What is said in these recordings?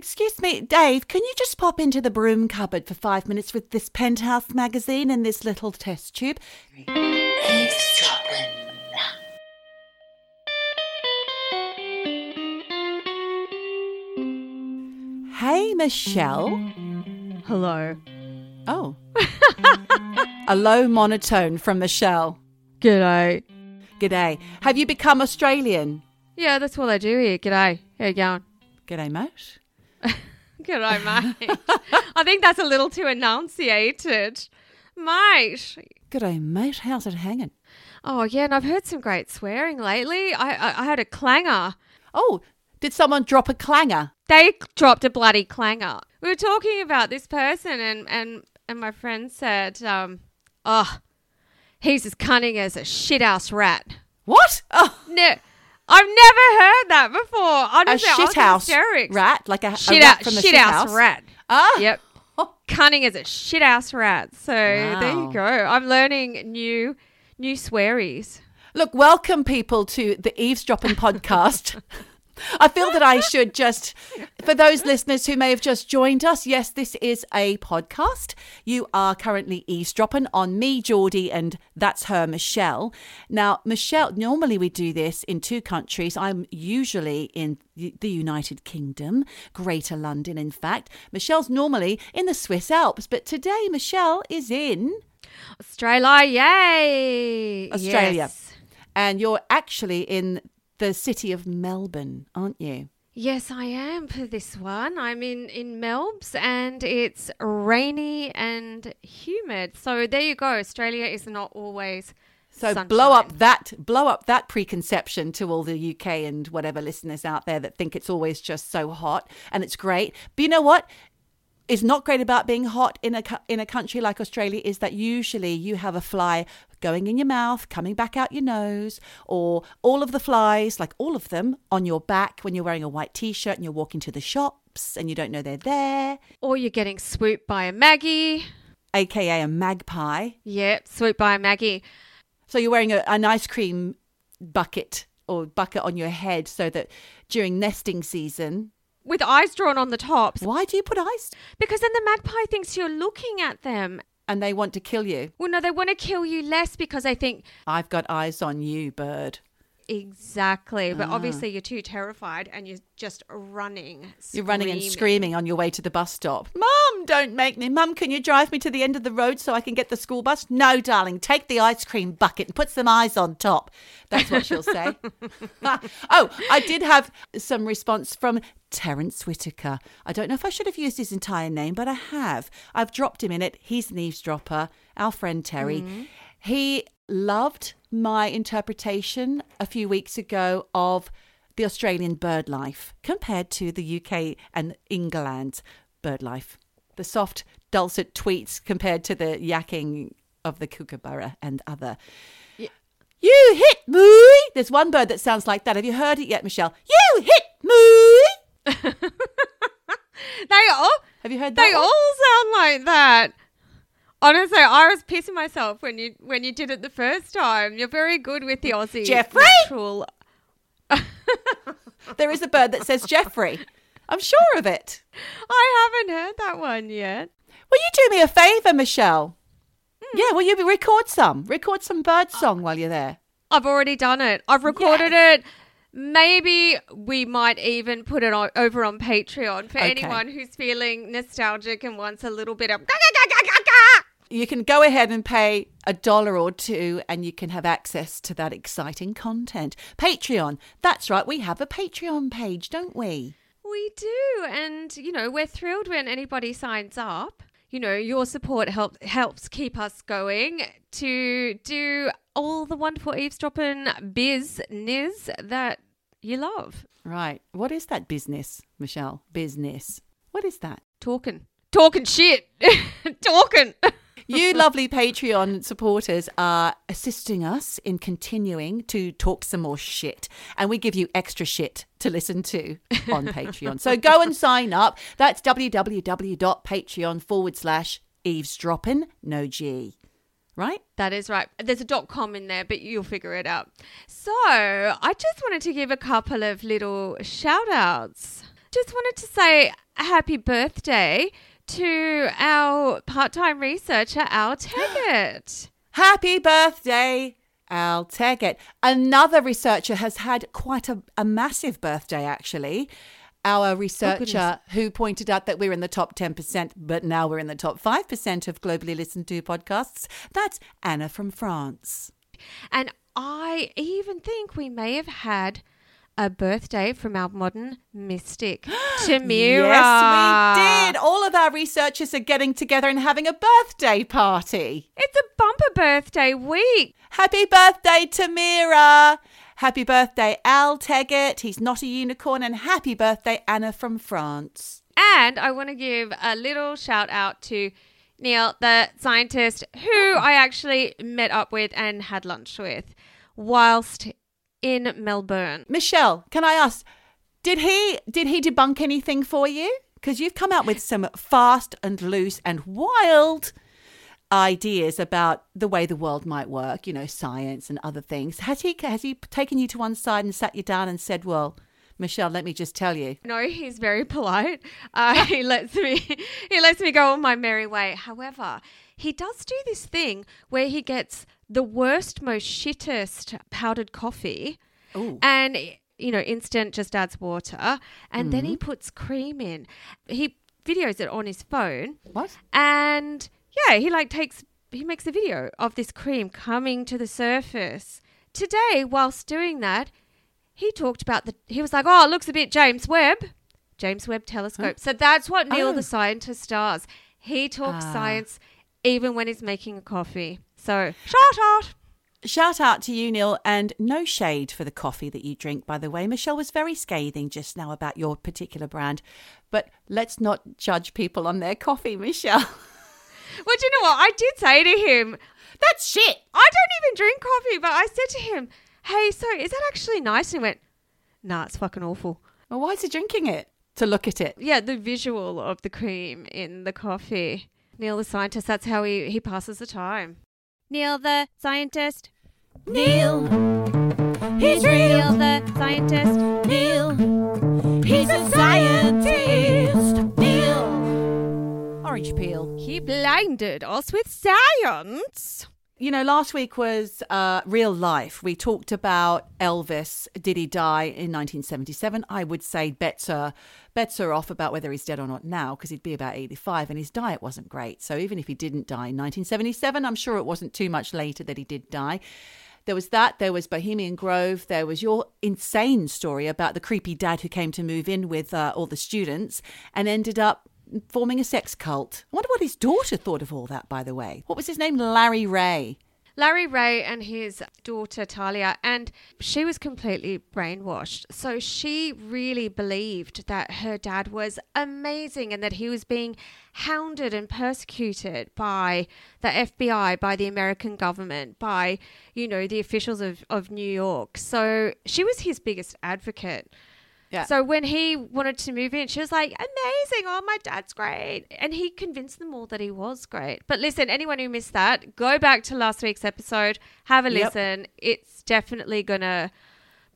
Excuse me, Dave, can you just pop into the broom cupboard for five minutes with this penthouse magazine and this little test tube? Eavesdropping. Hey, Michelle. Hello. Oh. a low monotone from Michelle. G'day. G'day. Have you become Australian? Yeah, that's what I do here. G'day. How you going? G'day, mate. G'day, mate. I think that's a little too enunciated. Mate. G'day, mate. How's it hanging? Oh, yeah, and I've heard some great swearing lately. I, I, I had a clanger. Oh, did someone drop a clanger? They dropped a bloody clanger. We were talking about this person, and, and, and my friend said, um, oh, he's as cunning as a shithouse rat. What? Oh, No, I've never heard that before. a Honestly, in shithouse rat? Like a, a Shit rat out, from the shit house rat. Ah. Yep. Cunning as a shit ass rat. So there you go. I'm learning new new swearies. Look, welcome people to the Eavesdropping podcast. I feel that I should just, for those listeners who may have just joined us, yes, this is a podcast. You are currently eavesdropping on me, Geordie, and that's her, Michelle. Now, Michelle, normally we do this in two countries. I'm usually in the United Kingdom, Greater London, in fact. Michelle's normally in the Swiss Alps, but today Michelle is in Australia, yay! Australia. Yes. And you're actually in the city of Melbourne, aren't you? Yes, I am for this one. I'm in in Melbs and it's rainy and humid. So there you go. Australia is not always So sunshine. blow up that blow up that preconception to all the UK and whatever listeners out there that think it's always just so hot and it's great. But you know what? Is not great about being hot in a in a country like Australia is that usually you have a fly going in your mouth, coming back out your nose, or all of the flies, like all of them, on your back when you're wearing a white t-shirt and you're walking to the shops and you don't know they're there, Or you're getting swooped by a Maggie. aka a magpie. Yep, swooped by a Maggie. So you're wearing a, an ice cream bucket or bucket on your head so that during nesting season, With eyes drawn on the tops. why do you put ice? Because then the magpie thinks you're looking at them. And they want to kill you. Well, no, they want to kill you less because they think I've got eyes on you, bird. Exactly. Ah. But obviously, you're too terrified and you're just running. You're running and screaming on your way to the bus stop. Mum, don't make me. Mum, can you drive me to the end of the road so I can get the school bus? No, darling. Take the ice cream bucket and put some eyes on top. That's what she'll say. oh, I did have some response from Terence Whitaker. I don't know if I should have used his entire name, but I have. I've dropped him in it. He's an eavesdropper, our friend Terry. He loved my interpretation a few weeks ago of the Australian bird life compared to the UK and England bird life. The soft, dulcet tweets compared to the yakking of the kookaburra and other. You hit me! There's one bird that sounds like that. Have you heard it yet, Michelle? You hit me! They all, Have you heard that? they one? all sound like that. Honestly, I was pissing myself when you when you did it the first time. You're very good with the Aussie Jeffrey! natural- There is a bird that says Jeffrey. I'm sure of it. I haven't heard that one yet. Will you do me a favour, Michelle? Hmm. Yeah, will you record some? Record some bird uh, song while you're there. I've already done it. I've recorded it. Maybe we might even put it on, over on Patreon for Okay. anyone who's feeling nostalgic and wants a little bit of. You can go ahead and pay a dollar or two and you can have access to that exciting content. Patreon. That's right, we have a Patreon page, don't we? We do, and you know we're thrilled when anybody signs up. You know your support help, helps keep us going to do all the wonderful eavesdropping business that you love. Right. What is that business, Michelle? Business. What is that? Talking, talking shit, talking. You lovely Patreon supporters are assisting us in continuing to talk some more shit, and we give you extra shit to listen to on Patreon. So go and sign up. That's www.patreon forward slash eavesdropping, no G. Right? That is right. There's a dot com in there, but you'll figure it out. So I just wanted to give a couple of little shout outs. Just wanted to say happy birthday to our part time researcher, Al Teggett. Happy birthday, Al Teggett. Another researcher has had quite a, a massive birthday, actually. Our oh, researcher who pointed out that we're in the top 10%, but now we're in the top 5% of globally listened to podcasts. That's Anna from France. And I even think we may have had a birthday from our modern mystic, Tamira. Yes, we did. All of our researchers are getting together and having a birthday party. It's a bumper birthday week. Happy birthday, Tamira. Happy birthday, Al Teggett. He's not a unicorn. And happy birthday, Anna from France. And I want to give a little shout out to Neil, the scientist who oh. I actually met up with and had lunch with whilst in Melbourne. Michelle, can I ask, did he did he debunk anything for you? Because you've come out with some fast and loose and wild ideas about the way the world might work, you know, science and other things. Has he has he taken you to one side and sat you down and said, "Well, Michelle, let me just tell you." No, he's very polite. Uh, he lets me he lets me go on my merry way. However, he does do this thing where he gets the worst, most shittest powdered coffee, Ooh. and you know, instant just adds water, and then he puts cream in. He videos it on his phone, What? and yeah, he like takes he makes a video of this cream coming to the surface. Today, whilst doing that, he talked about the he was like, "Oh, it looks a bit James Webb." James Webb telescope. So that's what Neil Oh. the scientist does. He talks Ah. science even when he's making a coffee. So, shout out. Shout out to you, Neil, and no shade for the coffee that you drink, by the way. Michelle was very scathing just now about your particular brand, but let's not judge people on their coffee, Michelle. Well, do you know what? I did say to him, That's shit. I don't even drink coffee, but I said to him, hey, so is that actually nice? And he went, nah, it's fucking awful. Well, why is he drinking it? To look at it. Yeah, the visual of the cream in the coffee. Neil the scientist, that's how he, he passes the time. Neil the scientist. Neil, he's real. Neil the scientist. Neil, he's a scientist. Neil. Orange peel. He blinded us with science. You know, last week was uh, real life. We talked about Elvis. Did he die in 1977? I would say bets are, bets are off about whether he's dead or not now because he'd be about 85 and his diet wasn't great. So even if he didn't die in 1977, I'm sure it wasn't too much later that he did die. There was that. There was Bohemian Grove. There was your insane story about the creepy dad who came to move in with uh, all the students and ended up forming a sex cult. I wonder what his daughter thought of all that, by the way. What was his name? Larry Ray. Larry Ray and his daughter Talia, and she was completely brainwashed. So she really believed that her dad was amazing and that he was being hounded and persecuted by the FBI, by the American government, by, you know, the officials of, of New York. So she was his biggest advocate. Yeah. So when he wanted to move in, she was like, amazing. Oh, my dad's great. And he convinced them all that he was great. But listen, anyone who missed that, go back to last week's episode, have a Yep. listen. It's definitely going to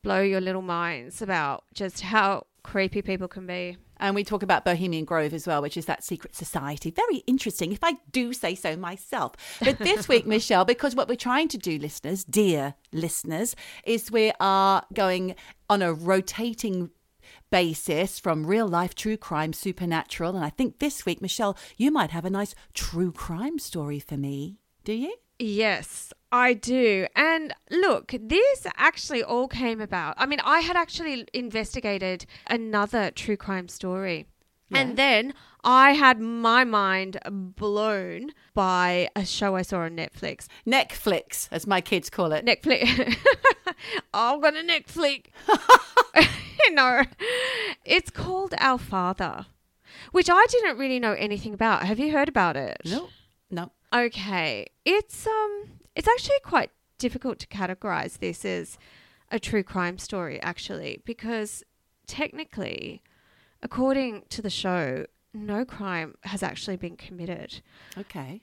blow your little minds about just how creepy people can be. And we talk about Bohemian Grove as well, which is that secret society. Very interesting, if I do say so myself. But this week, Michelle, because what we're trying to do, listeners, dear listeners, is we are going on a rotating basis from real life true crime supernatural. And I think this week, Michelle, you might have a nice true crime story for me. Do you? Yes, I do. And look, this actually all came about. I mean, I had actually investigated another true crime story. And then I had my mind blown by a show I saw on Netflix. Netflix, as my kids call it. Netflix. I'm gonna Netflix. no, it's called Our Father, which I didn't really know anything about. Have you heard about it? no, no. Okay, it's um, it's actually quite difficult to categorize this as a true crime story, actually, because technically, according to the show, no crime has actually been committed. Okay.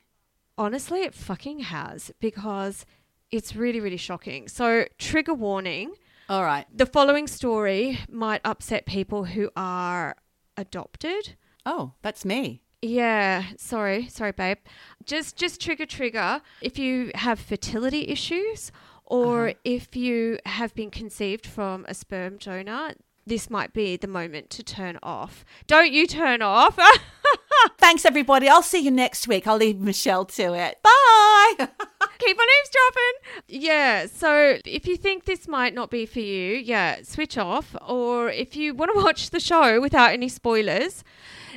Honestly, it fucking has because it's really, really shocking. So, trigger warning All right. the following story might upset people who are adopted. Oh, that's me. Yeah, sorry, sorry, babe. Just just trigger trigger if you have fertility issues or Uh-huh. if you have been conceived from a sperm donor. This might be the moment to turn off. Don't you turn off. Thanks, everybody. I'll see you next week. I'll leave Michelle to it. Bye. Keep on eavesdropping. Yeah. So if you think this might not be for you, yeah, switch off. Or if you want to watch the show without any spoilers,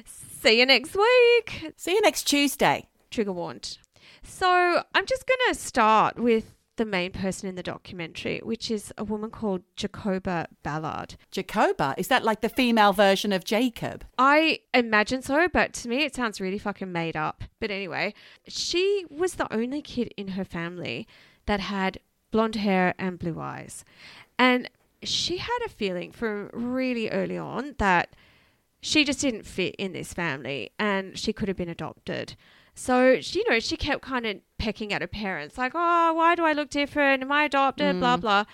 see you next week. see you next Tuesday. Trigger warned. So I'm just going to start with the main person in the documentary, which is a woman called Jacoba Ballard. Jacoba. Is that like the female version of Jacob? I imagine so, but to me it sounds really fucking made up. But anyway, she was the only kid in her family that had blonde hair and blue eyes. And she had a feeling from really early on that she just didn't fit in this family and she could have been adopted. So, she, you know, she kept kind of pecking at her parents, like, oh, why do I look different? Am I adopted? Mm. Blah, blah.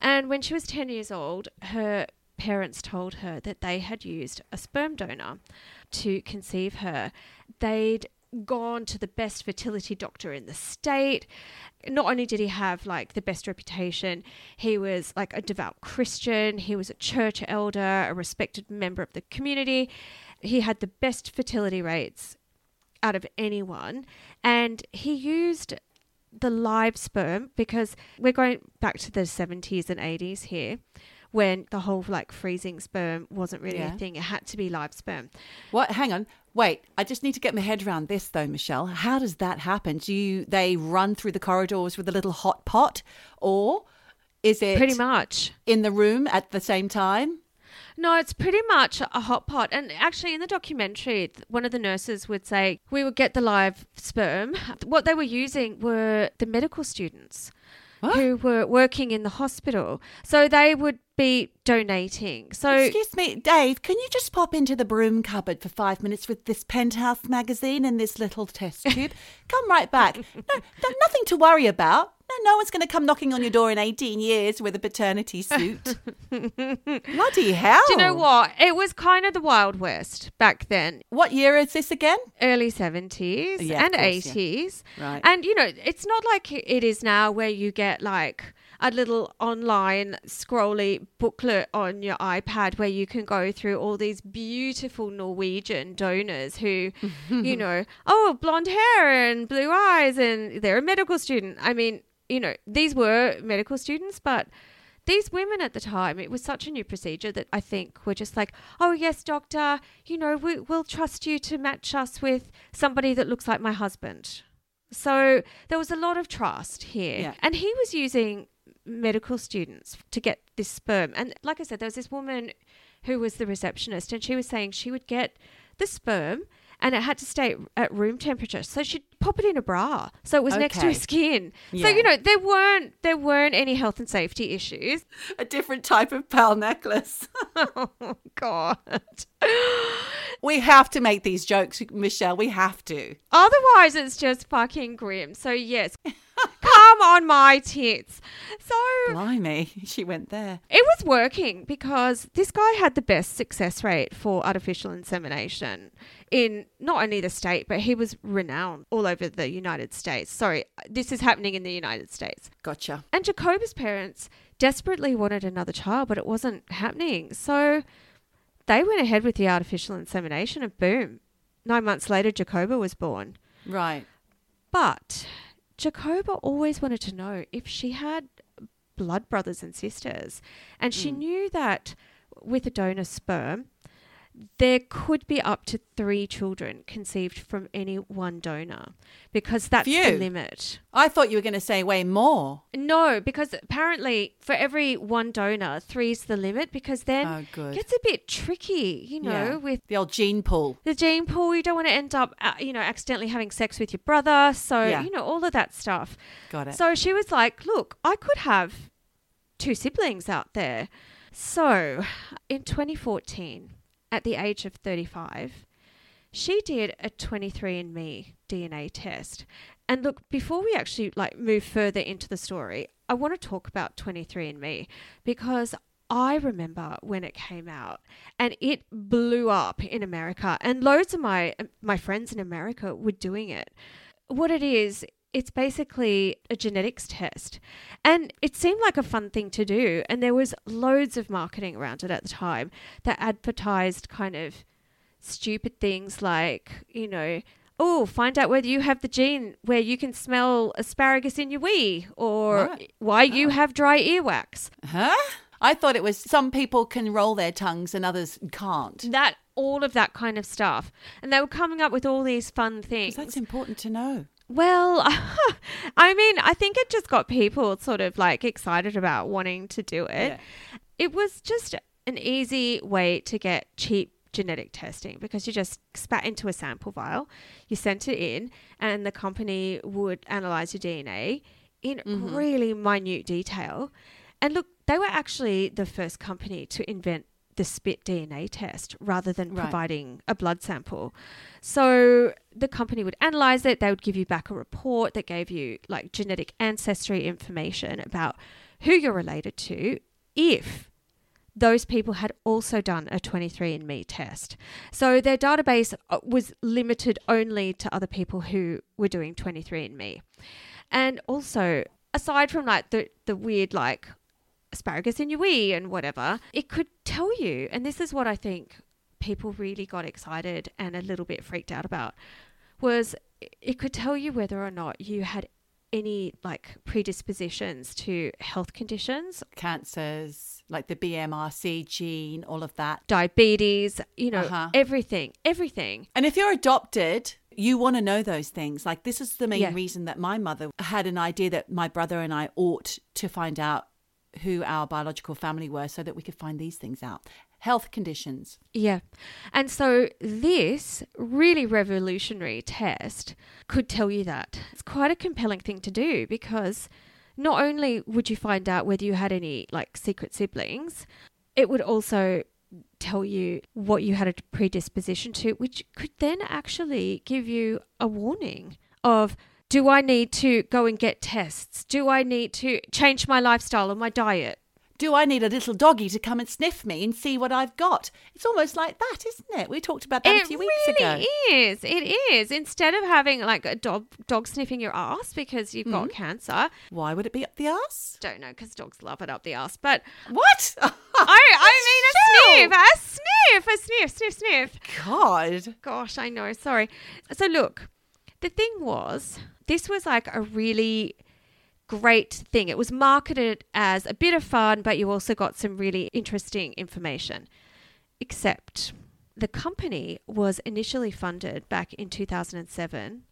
And when she was 10 years old, her parents told her that they had used a sperm donor to conceive her. They'd gone to the best fertility doctor in the state. Not only did he have like the best reputation, he was like a devout Christian, he was a church elder, a respected member of the community. He had the best fertility rates out of anyone. And he used the live sperm because we're going back to the 70s and 80s here when the whole like freezing sperm wasn't really Yeah. a thing. It had to be live sperm. What? Hang on. Wait. I just need to get my head around this, though, Michelle. How does that happen? Do you they run through the corridors with a little hot pot, or is it Pretty much. in the room at the same time? No, it's pretty much a hot pot. And actually, in the documentary, one of the nurses would say we would get the live sperm. What they were using were the medical students What? who were working in the hospital. So they would be donating. So Excuse me, Dave. Can you just pop into the broom cupboard for five minutes with this penthouse magazine and this little test tube? come right back. No, no, nothing to worry about. No, no one's going to come knocking on your door in 18 years with a paternity suit. Bloody hell. do you know what? It was kind of the Wild West back then. What year is this again? early 70s Yeah, and course, yeah. 80s. Right. And, you know, it's not like it is now where you get like a little online scrolly booklet on your iPad where you can go through all these beautiful Norwegian donors who, you know, oh, blonde hair and blue eyes and they're a medical student. I mean, you know, these were medical students, but these women at the time, it was such a new procedure that I think were just like, oh, yes, doctor, you know, we, we'll trust you to match us with somebody that looks like my husband. So there was a lot of trust here. Yeah. And he was using medical students to get this sperm. And like I said, there was this woman who was the receptionist, and she was saying she would get the sperm and it had to stay at room temperature. So she'd pop it in a bra. So it was next to her skin. Yeah. So, you know, there weren't there weren't any health and safety issues. A different type of pearl necklace. oh God. we have to make these jokes, Michelle. We have to. Otherwise it's just fucking grim. So yes. Come on my tits. So Blimey, she went there. It was working because this guy had the best success rate for artificial insemination in not only the state, but he was renowned all over the United States. Sorry, this is happening in the United States. Gotcha. And Jacoba's parents desperately wanted another child, but it wasn't happening. So they went ahead with the artificial insemination, and boom, nine months later, Jacoba was born. Right. But Jacoba always wanted to know if she had blood brothers and sisters. And she mm. knew that with a donor sperm, there could be up to three children conceived from any one donor because that's the limit. I thought you were going to say way more. No, because apparently for every one donor, three's the limit because then Oh, good. it gets a bit tricky, you know, Yeah. with The old gene pool. the gene pool. You don't want to end up, uh, you know, accidentally having sex with your brother. So, Yeah. you know, all of that stuff. Got it. So she was like, look, I could have two siblings out there. So in 2014, at the age of 35, she did a 23andMe DNA test. And look, before we actually like move further into the story, I want to talk about 23andMe because I remember when it came out and it blew up in America and loads of my my friends in America were doing it. What it is, it's basically a genetics test. And it seemed like a fun thing to do and there was loads of marketing around it at the time that advertised kind of stupid things like, you know, oh, find out whether you have the gene where you can smell asparagus in your wee or Right. why you Oh. have dry earwax. Huh? I thought it was some people can roll their tongues and others can't. that all of that kind of stuff and they were coming up with all these fun things That's important to know. Well i mean i think it just got people sort of like excited about wanting to do it Yeah. it was just an easy way to get cheap genetic testing because you just spat into a sample vial you sent it in and the company would analyze your dna in Mm-hmm. really minute detail and look they were actually the first company to invent the spit DNA test rather than Right. providing a blood sample. So the company would analyze it, they would give you back a report that gave you like genetic ancestry information about who you're related to if those people had also done a 23andMe test. So their database uh, was limited only to other people who were doing 23andMe. And also, aside from like the, the weird like asparagus in your wee and whatever, it could tell you, and this is what I think people really got excited and a little bit freaked out about, was it could tell you whether or not you had any like predispositions to health conditions Cancers, like the BMRC gene, all of that. diabetes, you know, Uh-huh. everything, everything. And if you're adopted, you want to know those things. Like, this is the main Yeah. reason that my mother had an idea that my brother and I ought to find out who our biological family were so that we could find these things out. Health conditions. Yeah. And so this really revolutionary test could tell you that. It's quite a compelling thing to do because not only would you find out whether you had any like secret siblings, it would also tell you what you had a predisposition to, which could then actually give you a warning of do I need to go and get tests? Do I need to change my lifestyle and my diet? Do I need a little doggy to come and sniff me and see what I've got? It's almost like that, isn't it? We talked about that a few weeks really ago. is. It is. Instead of having like a dog dog sniffing your ass because you've Mm-hmm. got cancer, Why would it be up the ass? don't know because dogs love it up the ass. But What? I, I mean a sniff, a sniff, a sniff, sniff, sniff. God. Gosh, I know. Sorry. So look, the thing was, this was like a really great thing. It was marketed as a bit of fun, but you also got some really interesting information. Except the company was initially funded back in 2007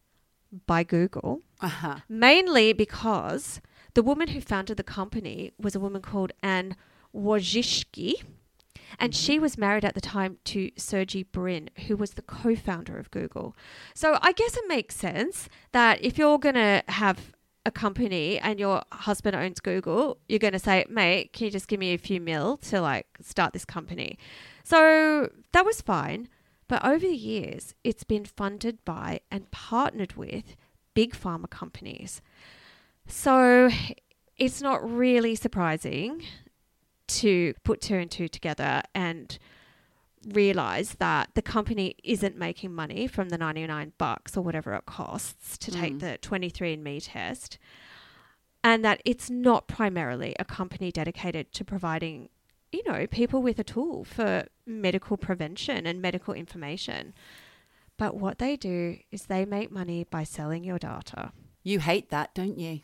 by Google, Uh huh. mainly because the woman who founded the company was a woman called Anne Wojcicki. And she was married at the time to Sergey Brin, who was the co founder of Google. So I guess it makes sense that if you're going to have a company and your husband owns Google, you're going to say, mate, can you just give me a few mil to like start this company? So that was fine. But over the years, it's been funded by and partnered with big pharma companies. So it's not really surprising to put two and two together and realize that the company isn't making money from the 99 bucks or whatever it costs to take Mm. the 23andme test and that it's not primarily a company dedicated to providing you know people with a tool for medical prevention and medical information but what they do is they make money by selling your data You hate that, don't you?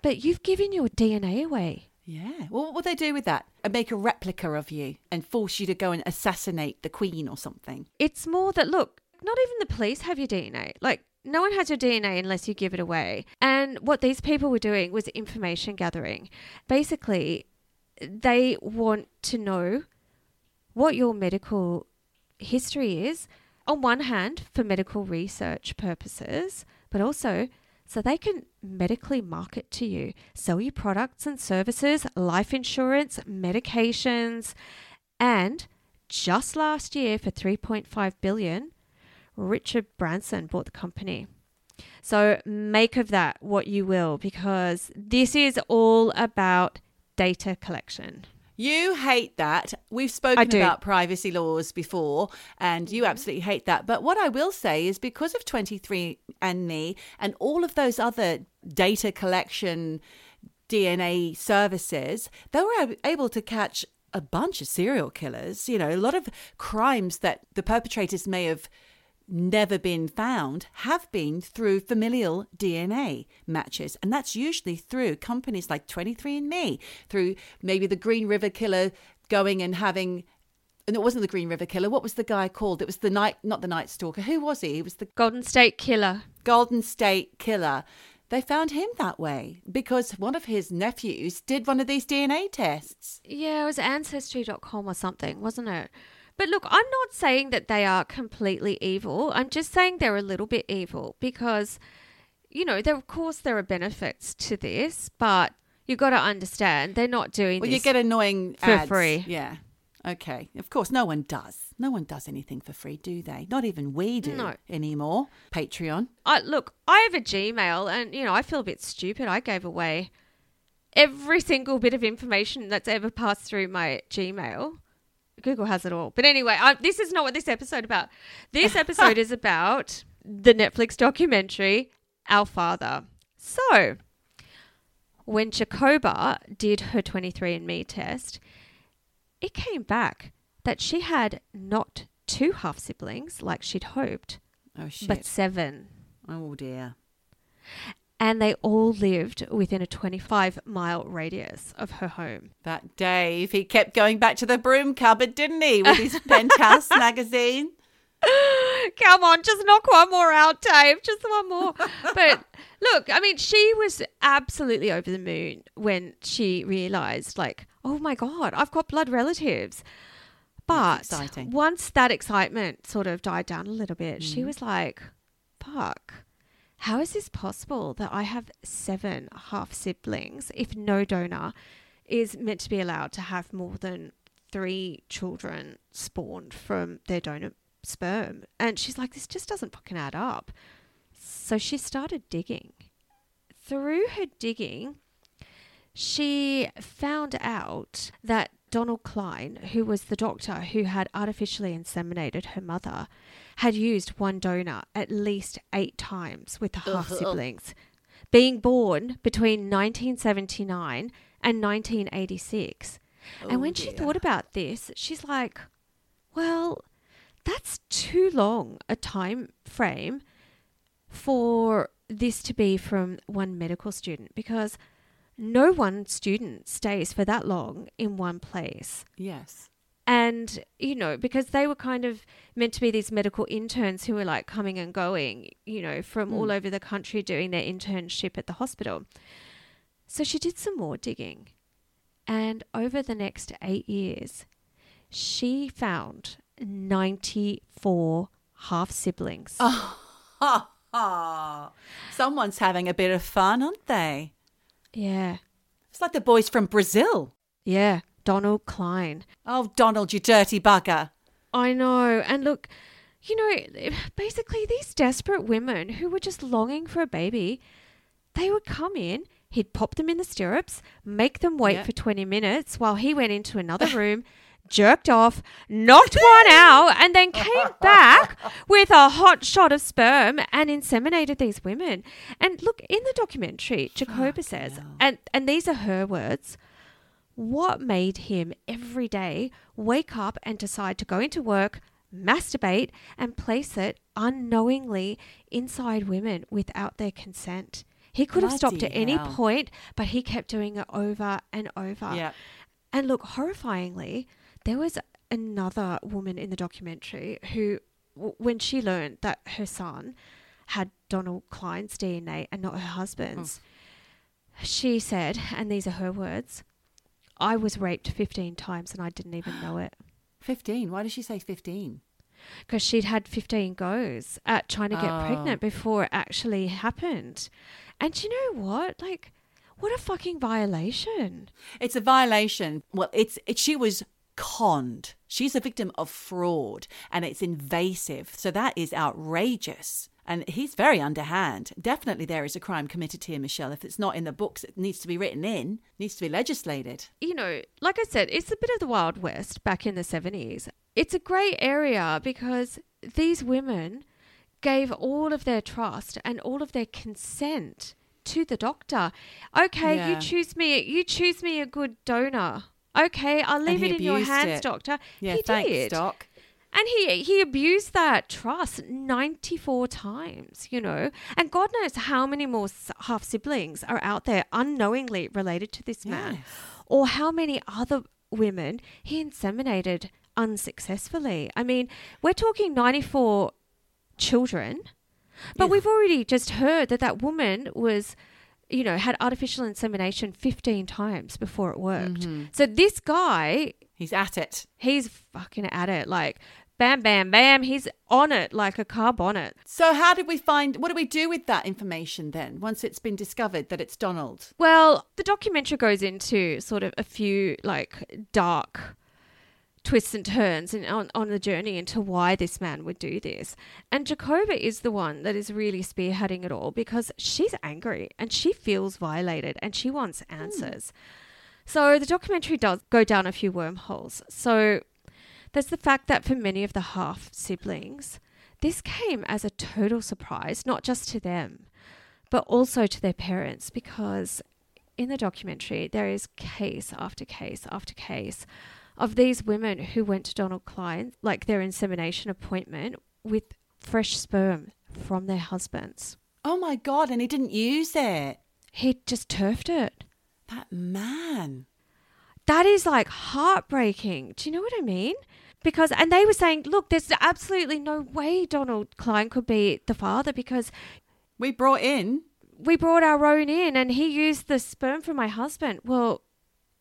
but you've given your dna away Yeah. Well, what would they do with that? And make a replica of you and force you to go and assassinate the queen or something? it's more that look, not even the police have your DNA. Like no one has your DNA unless you give it away. And what these people were doing was information gathering. Basically, they want to know what your medical history is on one hand for medical research purposes, but also so they can medically market to you, sell you products and services, life insurance, medications, and just last year for 3.5 billion, Richard Branson bought the company. So make of that what you will because this is all about data collection. You hate that. We've spoken about privacy laws before, and you absolutely hate that. But what I will say is because of 23andMe and all of those other data collection DNA services, they were able to catch a bunch of serial killers, you know, a lot of crimes that the perpetrators may have never been found have been through familial DNA matches. And that's usually through companies like 23andMe, through maybe the Green River Killer going and having. And it wasn't the Green River Killer. What was the guy called? It was the night, not the Night Stalker. Who was he? He was the Golden State Killer. Golden State Killer. They found him that way because one of his nephews did one of these DNA tests. Yeah, it was ancestry.com or something, wasn't it? But look, I'm not saying that they are completely evil. I'm just saying they're a little bit evil because, you know, there of course there are benefits to this, but you've got to understand they're not doing Well, you get annoying for ads. free. Yeah. Okay. Of course, no one does. No one does anything for free, do they? Not even we do No. anymore. Patreon. I look, I have a Gmail, and you know, I feel a bit stupid. I gave away every single bit of information that's ever passed through my Gmail. Google has it all. But anyway, I, this is not what this episode about. This episode is about the Netflix documentary Our Father. So, when Jacoba did her 23andMe test, it came back that she had not two half siblings like she'd hoped, Oh, shit. but seven. oh, dear. And they all lived within a 25 mile radius of her home. That Dave, he kept going back to the broom cupboard, didn't he, with his penthouse magazine? Come on, just knock one more out, Dave. Just one more. but look, I mean, she was absolutely over the moon when she realized, like, oh my God, I've got blood relatives. But once that excitement sort of died down a little bit, she mm. was like, fuck. How is this possible that I have seven half siblings if no donor is meant to be allowed to have more than three children spawned from their donor sperm? And she's like, this just doesn't fucking add up. So she started digging. Through her digging, she found out that Donald Cline, who was the doctor who had artificially inseminated her mother, had used one donor at least eight times with the half uh-huh. siblings, being born between 1979 and 1986. and when she oh, thought about this, she's like, well, that's too long a time frame for this to be from one medical student because no one student stays for that long in one place. Yes. And, you know, because they were kind of meant to be these medical interns who were like coming and going, you know, from all mm. over the country doing their internship at the hospital. So she did some more digging. And over the next eight years, she found 94 half siblings. Ha. Someone's having a bit of fun, aren't they? Yeah. It's like the boys from Brazil. Yeah. Donald Cline. Oh, Donald, you dirty bugger. I know. And look, you know, basically these desperate women who were just longing for a baby, they would come in, he'd pop them in the stirrups, make them wait Yeah. for 20 minutes while he went into another room, jerked off, knocked one out, and then came back with a hot shot of sperm and inseminated these women. And look, in the documentary, Jacoba says, and, and these are her words what made him every day wake up and decide to go into work, masturbate, and place it unknowingly inside women without their consent. He could have stopped at Bloody any point, but he kept doing it over and over. Yeah. And look, horrifyingly, there was another woman in the documentary who, w- when she learned that her son had Donald Cline's DNA and not her husband's, she said, and these are her words I was raped 15 times and I didn't even know it. 15. Why did she say 15? Because she'd had 15 goes at trying to get Oh. pregnant before it actually happened. And you know what? Like, what a fucking violation. It's a violation. Well, it's it, she was conned. She's a victim of fraud and it's invasive. So that is outrageous. And he's very underhand. Definitely there is a crime committed here, Michelle. If it's not in the books, it needs to be written in, needs to be legislated. You know, like I said, it's a bit of the Wild West back in the 70s. It's a grey area because these women gave all of their trust and all of their consent to the doctor. Okay, you choose me. You choose me a good donor. Okay, I'll leave it in your hands, it. doctor. Yeah, he thanks, did. Doc. And he he abused that trust 94 times, you know. And God knows how many more half siblings are out there unknowingly related to this man. Yes. Or how many other women he inseminated unsuccessfully. I mean, we're talking 94 children. But Yeah. we've already just heard that that woman was you know, had artificial insemination 15 times before it worked. Mm-hmm. So this guy He's at it. he's fucking at it like bam bam bam. He's on it like a car bonnet. So, how did we find, what do we do with that information then once it's been discovered that it's Donald? well the documentary goes into sort of a few like dark twists and turns and on, on the journey into why this man would do this. And jacoba is the one that is really spearheading it all because she's angry and she feels violated and she wants hmm. answers. So the documentary does go down a few wormholes. So There's the fact that for many of the half siblings, this came as a total surprise, not just to them, but also to their parents, because in the documentary, there is case after case after case of these women who went to Donald Cline, like their insemination appointment, with fresh sperm from their husbands. Oh my God, and he didn't use it. He just turfed it. That man. That is like heartbreaking. Do you know what I mean? Because, and they were saying, look, there's absolutely no way Donald Cline could be the father because We brought in. we brought our own in and he used the sperm from my husband. Well,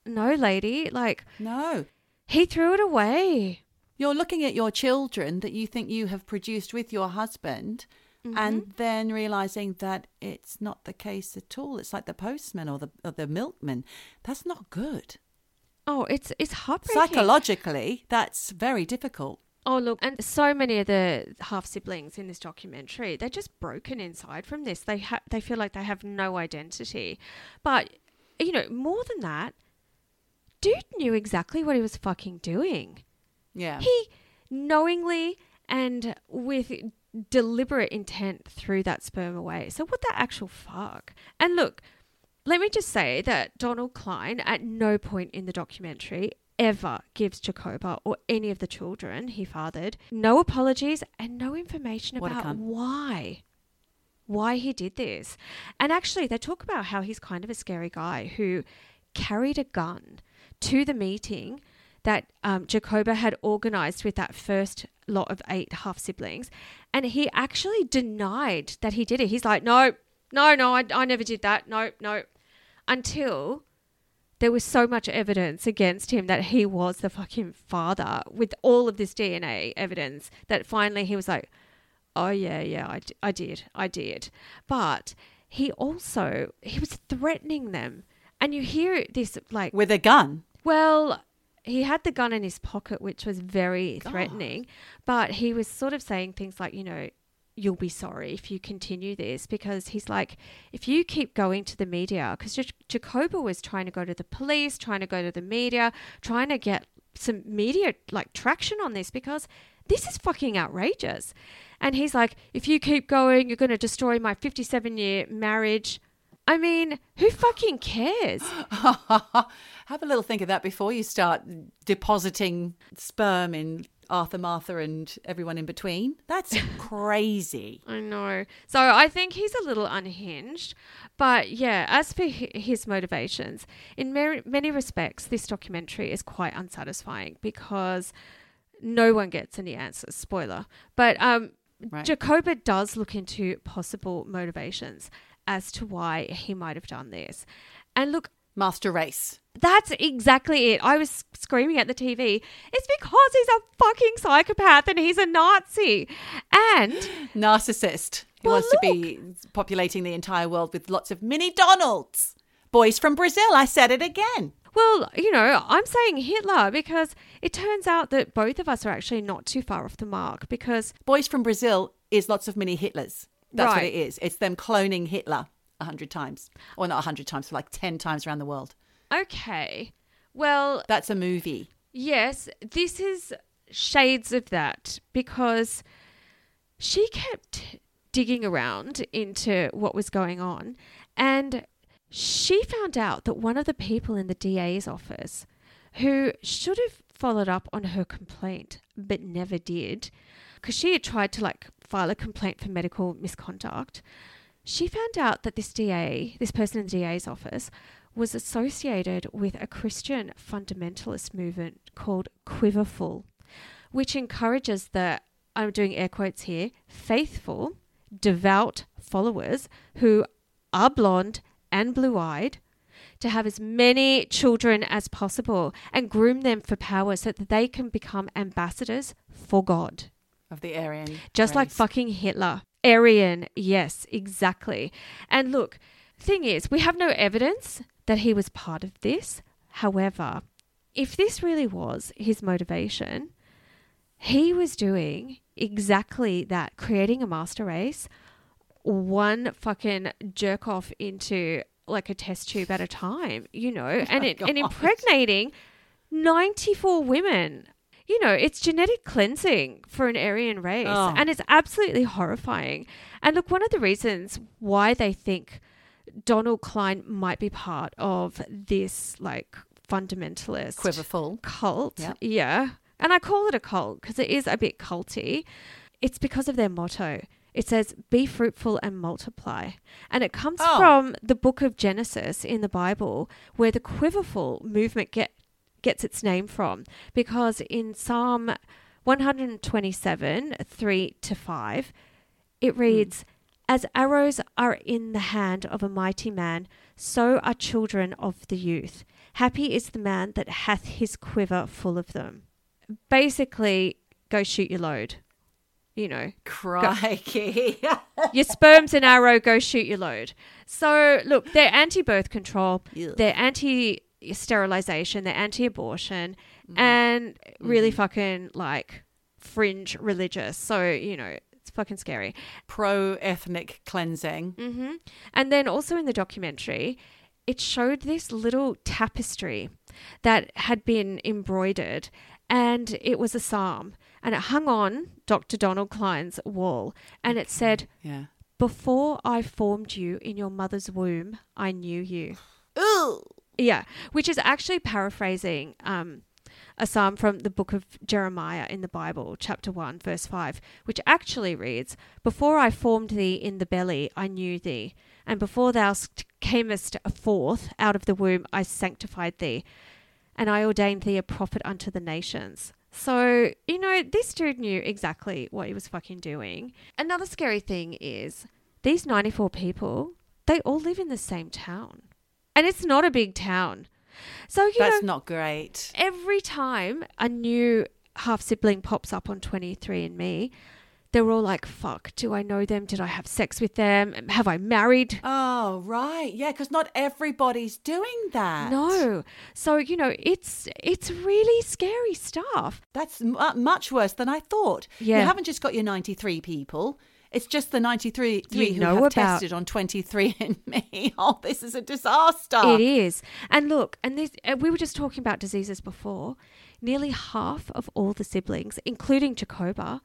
no, lady. Like, No. he threw it away. You're looking at your children that you think you have produced with your husband and mm-hmm. then realizing that it's not the case at all. It's like the postman or the, or the milkman. That's not good. Oh, it's it's heartbreaking. Psychologically, that's very difficult. Oh, look, and so many of the half siblings in this documentary, they're just broken inside from this. They ha- they feel like they have no identity. But, you know, more than that, dude knew exactly what he was fucking doing. Yeah. He knowingly and with deliberate intent threw that sperm away. So what the actual fuck? And look, let me just say that Donald Cline at no point in the documentary ever gives Jacoba or any of the children he fathered no apologies and no information What about why why he did this. And actually they talk about how he's kind of a scary guy who carried a gun to the meeting that um, Jacoba had organized with that first lot of eight half siblings. And he actually denied that he did it. He's like, no, no, no, I, I never did that. No, no. Until there was so much evidence against him that he was the fucking father with all of this DNA evidence that finally he was like, oh, yeah, yeah, I, d- I did. I did. But he also, he was threatening them. And you hear this like, With a gun. well, he had the gun in his pocket, which was very threatening, but he was sort of saying things like, you know, you'll be sorry if you continue this because he's like, if you keep going to the media, because J- Jacoba was trying to go to the police, trying to go to the media, trying to get some media like traction on this because this is fucking outrageous. And he's like, if you keep going, you're going to destroy my 57 year marriage. I mean, who fucking cares? Have a little think of that before you start depositing sperm in Arthur, Martha, and everyone in between. That's crazy. I know. So I think he's a little unhinged. But yeah, as for his motivations, in many respects, this documentary is quite unsatisfying because no one gets any answers. Spoiler. But um, Right. Jacoba does look into possible motivations as to why he might have done this. And look, Master race. That's exactly it. I was screaming at the TV. It's because he's a fucking psychopath and he's a Nazi. And Narcissist He Well, wants to be populating the entire world with lots of mini Donalds. Boys from Brazil. I said it again. Well, you know, I'm saying Hitler because it turns out that both of us are actually not too far off the mark because Boys from Brazil is lots of mini Hitlers. That's what it is. It's them cloning Hitler a hundred times, or not a hundred times, but like ten times around the world. Okay. Well, That's a movie. Yes, this is shades of that because she kept digging around into what was going on and she found out that one of the people in the DA's office who should have followed up on her complaint but never did because she had tried to like file a complaint for medical misconduct she found out that this DA, this person in the DA's office, was associated with a Christian fundamentalist movement called Quiverful, which encourages the, I'm doing air quotes here, faithful, devout followers who are blonde and blue eyed to have as many children as possible and groom them for power so that they can become ambassadors for God Of the Aryan. just like fucking Hitler. Aryan, yes, exactly. And look, thing is, we have no evidence that he was part of this. However, if this really was his motivation, he was doing exactly that, creating a master race, one fucking jerk off into like a test tube at a time, you know, oh and it, and impregnating 94 women. You know, it's genetic cleansing for an Aryan race, Oh. and it's absolutely horrifying. And look, one of the reasons why they think Donald Cline might be part of this like fundamentalist Quiverful. cult. Yep. Yeah. And I call it a cult because it is a bit culty. It's because of their motto. It says, be fruitful and multiply. And it comes Oh. from the book of Genesis in the Bible, where the quiverful movement get, gets its name from. Because in Psalm 127, 3 to 5, it hmm. reads, As arrows are in the hand of a mighty man, so are children of the youth. Happy is the man that hath his quiver full of them. Basically, go shoot your load. You know, Crikey. your sperm's an arrow, go shoot your load. So, look, they're anti birth control, they're anti sterilization, they're anti abortion, Mm-hmm. and really fucking like fringe religious. So, you know, it's fucking scary. Pro ethnic cleansing. hmm And then also in the documentary, it showed this little tapestry that had been embroidered, and it was a psalm, and it hung on Dr. Donald Cline's wall, and it said, Yeah. "Before I formed you in your mother's womb, I knew you." Ooh. Yeah, which is actually paraphrasing um, a psalm from the book of Jeremiah in the Bible, chapter 1, verse 5, which actually reads Before I formed thee in the belly, I knew thee, and before thou camest forth out of the womb, I sanctified thee, and I ordained thee a prophet unto the nations. So, you know, this dude knew exactly what he was fucking doing. Another scary thing is these 94 people, they all live in the same town. And it's not a big town. So, you That's know, not great. every time a new half sibling pops up on 23andMe, they're all like, fuck, do I know them? Did I have sex with them? Have I married? Oh, right. Yeah, because not everybody's doing that. No. So, you know, it's it's really scary stuff. That's mu uh, much worse than I thought. Yeah. You haven't just got your 93 people. It's just the 93 three You who know have about- tested on 23 and me. Oh, this is a disaster. It is. And look, and this uh, we were just talking about diseases before. Nearly half of all the siblings, including Jacoba,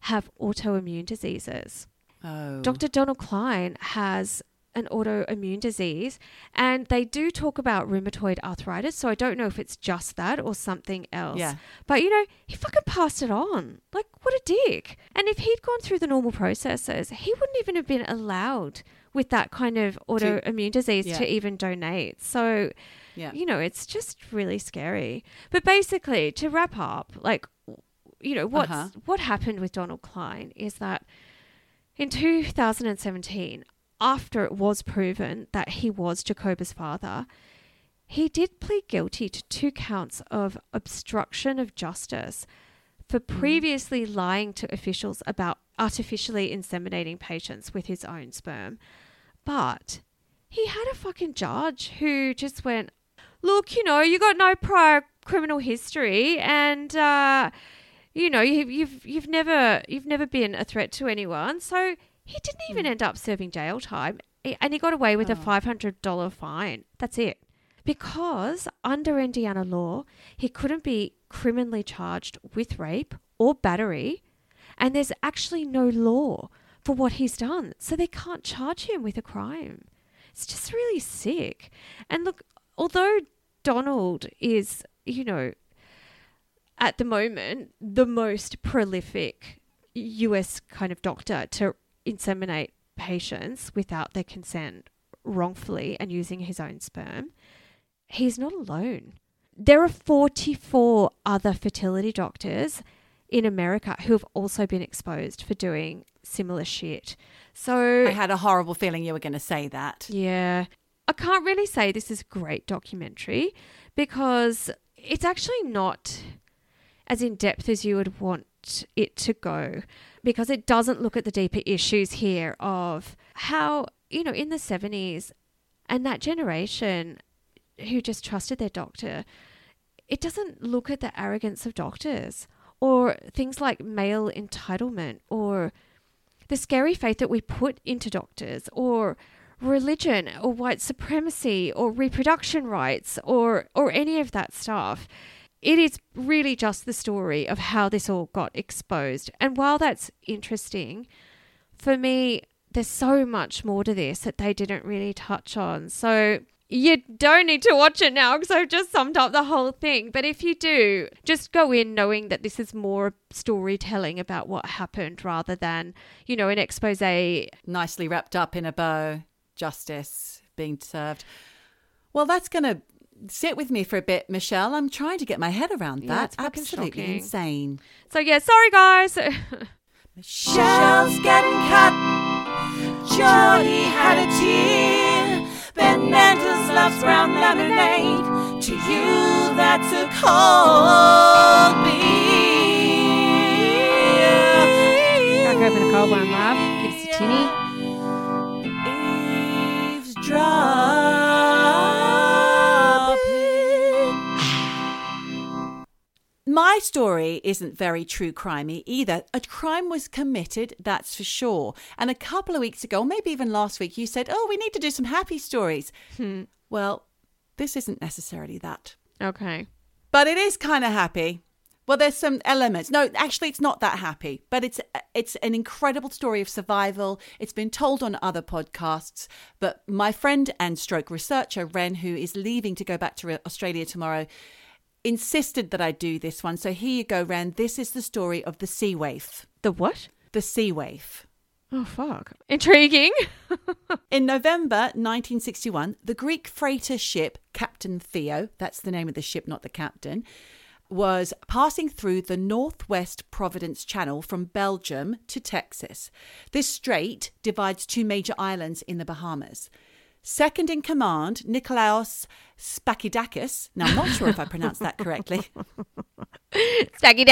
have autoimmune diseases. Oh. Dr. Donald Cline has an autoimmune disease, and they do talk about rheumatoid arthritis. So I don't know if it's just that or something else. Yeah. But you know, he fucking passed it on. Like, what a dick. And if he'd gone through the normal processes, he wouldn't even have been allowed with that kind of autoimmune disease yeah. to even donate. So, Yeah. you know, it's just really scary. But basically, to wrap up, like, you know, what's, Uh-huh. what happened with Donald Cline is that in 2017, after it was proven that he was Jacoba's father, he did plead guilty to two counts of obstruction of justice for previously lying to officials about artificially inseminating patients with his own sperm. But he had a fucking judge who just went, Look, you know, you got no prior criminal history and uh, you know, you've, you've you've never you've never been a threat to anyone, so He didn't even hmm. end up serving jail time, eh, and he got away with a Oh. $500 fine. That's it. Because under Indiana law, he couldn't be criminally charged with rape or battery, and there's actually no law for what he's done. So they can't charge him with a crime. It's just really sick. And look, although Donald is, you know, at the moment, the most prolific US kind of doctor to inseminate patients without their consent wrongfully and using his own sperm, he's not alone. There are 44 other fertility doctors in America who have also been exposed for doing similar shit. So I had a horrible feeling you were going to say that. yeah. I can't really say this is a great documentary because it's actually not as in depth as you would want it to go because it doesn't look at the deeper issues here of how, you know, in the 70s and that generation who just trusted their doctor, it doesn't look at the arrogance of doctors or things like male entitlement or the scary faith that we put into doctors or religion or white supremacy or reproduction rights or or any of that stuff it is really just the story of how this all got exposed and while that's interesting for me there's so much more to this that they didn't really touch on so you don't need to watch it now because I've just summed up the whole thing. But if you do, just go in knowing that this is more storytelling about what happened rather than, you know, an expose Nicely wrapped up in a bow, justice being served. Well, that's going to sit with me for a bit, Michelle. I'm trying to get my head around Yeah, that. it's Absolutely shocking. insane. So yeah, sorry guys. Michelle's getting cut. Johnny had a tear. Ben Mendes loves brown lemonade. To you, that's a cold beer. Crack open a cold one, love. Give us a tinny. My story isn't very true crimey either. A crime was committed, that's for sure. And a couple of weeks ago, maybe even last week, you said, "Oh, we need to do some happy stories." Hmm. Well, this isn't necessarily that. Okay. but it is kind of happy. Well, there's some elements. No, actually, it's not that happy, but it's it's an incredible story of survival. It's been told on other podcasts, but my friend and stroke researcher Ren, who is leaving to go back to Australia tomorrow, insisted that I do this one. So here you go, Ren. This is the story of the sea waif. The what? The sea waif. Oh fuck. Intriguing. In November 1961, the Greek freighter ship Captain Theo, that's the name of the ship, not the captain, was passing through the Northwest Providence Channel from Belgium to Texas. This strait divides two major islands in the Bahamas. Second in command, Nikolaos Spakidakis. Now, I'm not sure if I pronounced that correctly. Staggy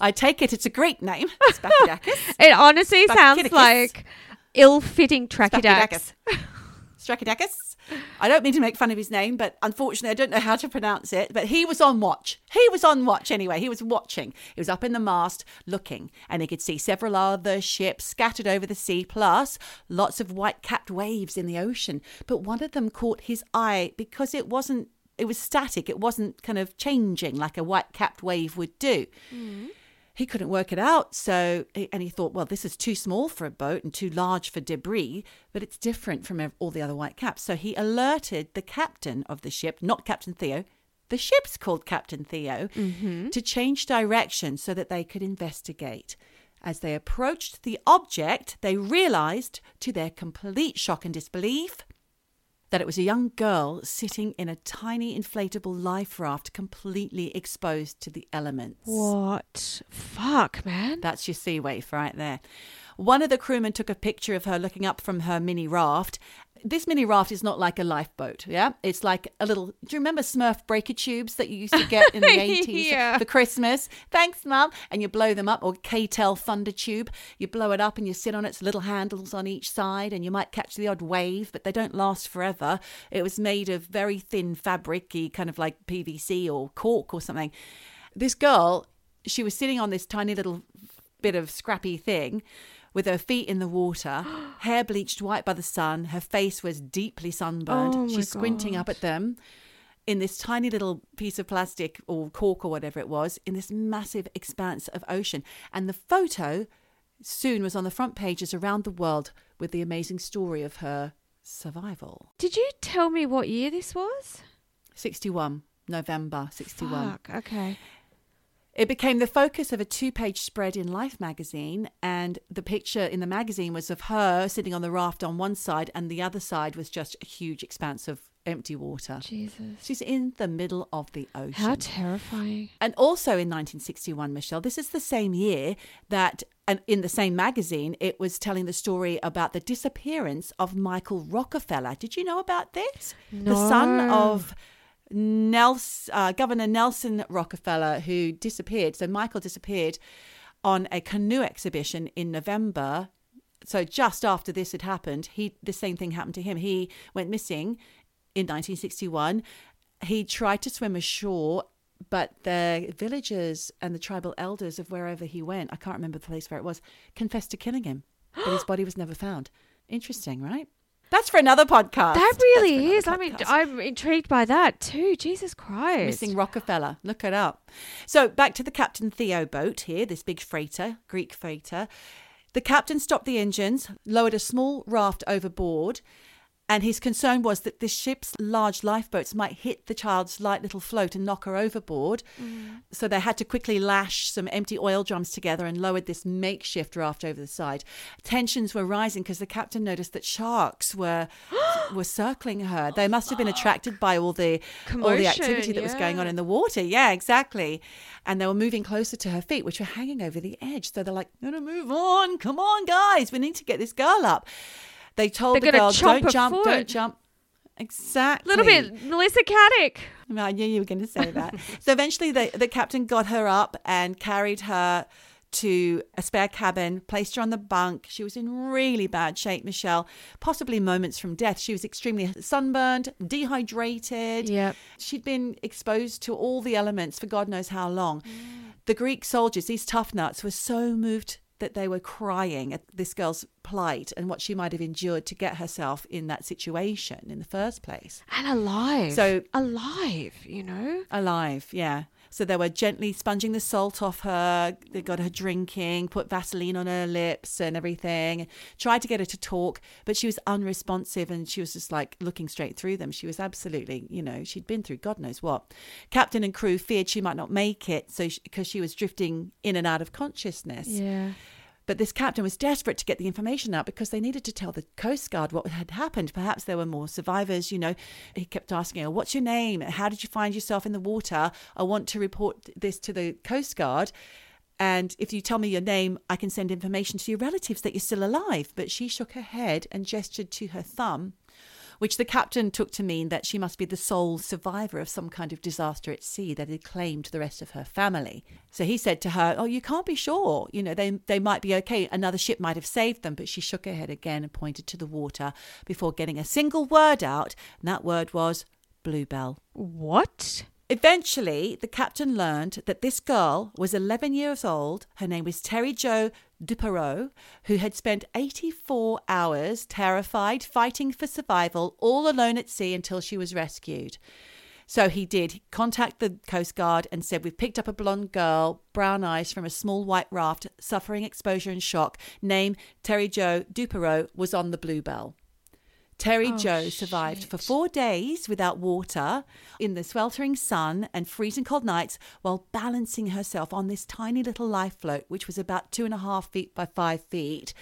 I take it it's a Greek name, Spakidakis. It honestly sounds like ill-fitting Trachydax. Strakidakis. I don't mean to make fun of his name, but unfortunately, I don't know how to pronounce it. But he was on watch. He was on watch anyway. He was watching. He was up in the mast looking, and he could see several other ships scattered over the sea, plus lots of white capped waves in the ocean. But one of them caught his eye because it wasn't. It was static. It wasn't kind of changing like a white capped wave would do mm. He couldn't work it out. So, and he thought, well, this is too small for a boat and too large for debris, but it's different from all the other white caps. So he alerted the captain of the ship, not Captain Theo. The ship's called Captain Theo mm-hmm. to change direction so that they could investigate. As they approached the object, they realized, to their complete shock and disbelief, that it was a young girl sitting in a tiny inflatable life raft completely exposed to the elements. What? Fuck, man. That's your sea waif right there. One of the crewmen took a picture of her looking up from her mini raft. This mini raft is not like a lifeboat, yeah? It's like a little. Do you remember Smurf breaker tubes that you used to get in the 80s Yeah. for Christmas? Thanks, Mum. And you blow them up, or K-Tel Thunder Tube. You blow it up and you sit on its little handles on each side, and you might catch the odd wave, but they don't last forever. It was made of very thin fabric, kind of like PVC or cork or something. This girl, she was sitting on this tiny little bit of scrappy thing with her feet in the water, hair bleached white by the sun. Her face was deeply sunburned. Oh She's squinting up at them in this tiny little piece of plastic or cork or whatever it was in this massive expanse of ocean. And the photo soon was on the front pages around the world with the amazing story of her survival. Did you tell me what year this was? 61, November 61. Fuck. Okay. It became the focus of a two page spread in Life magazine, and the picture in the magazine was of her sitting on the raft on one side, and the other side was just a huge expanse of empty water. Jesus. She's in the middle of the ocean. How terrifying. and also in 1961, Michelle, this is the same year that, and in the same magazine, it was telling the story about the disappearance of Michael Rockefeller. Did you know about this? The son of Nelson, uh, Governor Nelson Rockefeller, who disappeared. So Michael disappeared on a canoe exhibition in November. So just after this had happened, he the same thing happened to him. He went missing in 1961. He tried to swim ashore, but the villagers and the tribal elders of wherever he went, I can't remember the place where it was, confessed to killing him. But his body was never found. Interesting, right? That's for another podcast. That really is. I mean. I'm intrigued by that too. Jesus Christ. Missing Rockefeller. Look it up. So back to the Captain Theo boat here, this big freighter, Greek freighter. The captain stopped the engines, lowered a small raft overboard, and his concern was that the ship's large lifeboats might hit the child's light little float and knock her overboard. Mm. So they had to quickly lash some empty oil drums together and lowered this makeshift raft over the side. Tensions were rising because the captain noticed that sharks were were circling her. They oh, must have been attracted by all the all the activity Commotion, that was going on in the water. Yeah, exactly. And they were moving closer to her feet, which were hanging over the edge. So they're like, "No, no, move on! Come on, guys! We need to get this girl up." They told They're the girl, "Don't jump! foot." Don't jump!" Exactly. A little bit Melissa Caddick. I knew you were going to say that. so eventually, the, the captain got her up and carried her to a spare cabin, placed her on the bunk. She was in really bad shape, Michelle, possibly moments from death. She was extremely sunburned, dehydrated. Yep. She'd been exposed to all the elements for God knows how long. Mm. The Greek soldiers, these tough nuts, were so moved that they were crying at this girl's plight and what she might have endured to get herself in that situation in the first place. And alive. So- alive, you know? Alive, yeah. So they were gently sponging the salt off her. They got her drinking, put Vaseline on her lips and everything. Tried to get her to talk, but she was unresponsive and she was just like looking straight through them. She was absolutely, you know, she'd been through God knows what. Captain and crew feared she might not make it, so because she was drifting in and out of consciousness. Yeah. But this captain was desperate to get the information out because they needed to tell the Coast Guard what had happened. Perhaps there were more survivors, you know. He kept asking her, What's your name? How did you find yourself in the water? I want to report this to the Coast Guard. And if you tell me your name, I can send information to your relatives that you're still alive. But she shook her head and gestured to her thumb, which the captain took to mean that she must be the sole survivor of some kind of disaster at sea that had claimed the rest of her family. So he said to her, Oh, you can't be sure. You know, they, they might be okay. Another ship might have saved them. But she shook her head again and pointed to the water before getting a single word out. And that word was bluebell. What? Eventually, the captain learned that this girl was 11 years old. Her name was Terry Jo Duperrault, who had spent 84 hours terrified, fighting for survival, all alone at sea until she was rescued. So he did contact the Coast Guard and said, We've picked up a blonde girl, brown eyes from a small white raft, suffering exposure and shock. Name Terry Jo Duperrault was on the Bluebell. Terry Oh, Joe survived for four days without water in the sweltering sun and freezing cold nights while balancing herself on this tiny little life float, which was about two and a half feet by five feet.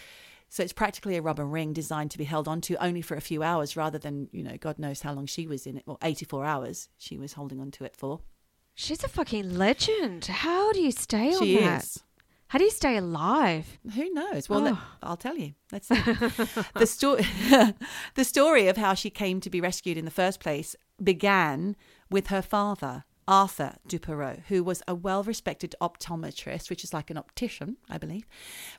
So it's practically a rubber ring designed to be held onto only for a few hours rather than, you know, God knows how long she was in it. Well, 84 hours she was holding onto it for. She's a fucking legend. How do you stay on She that? is. How do you stay alive? Who knows? Well, let- Oh. I'll tell you. Let's see. the story, the story of how she came to be rescued in the first place began with her father. Arthur Duperrault, who was a well respected optometrist, which is like an optician, I believe,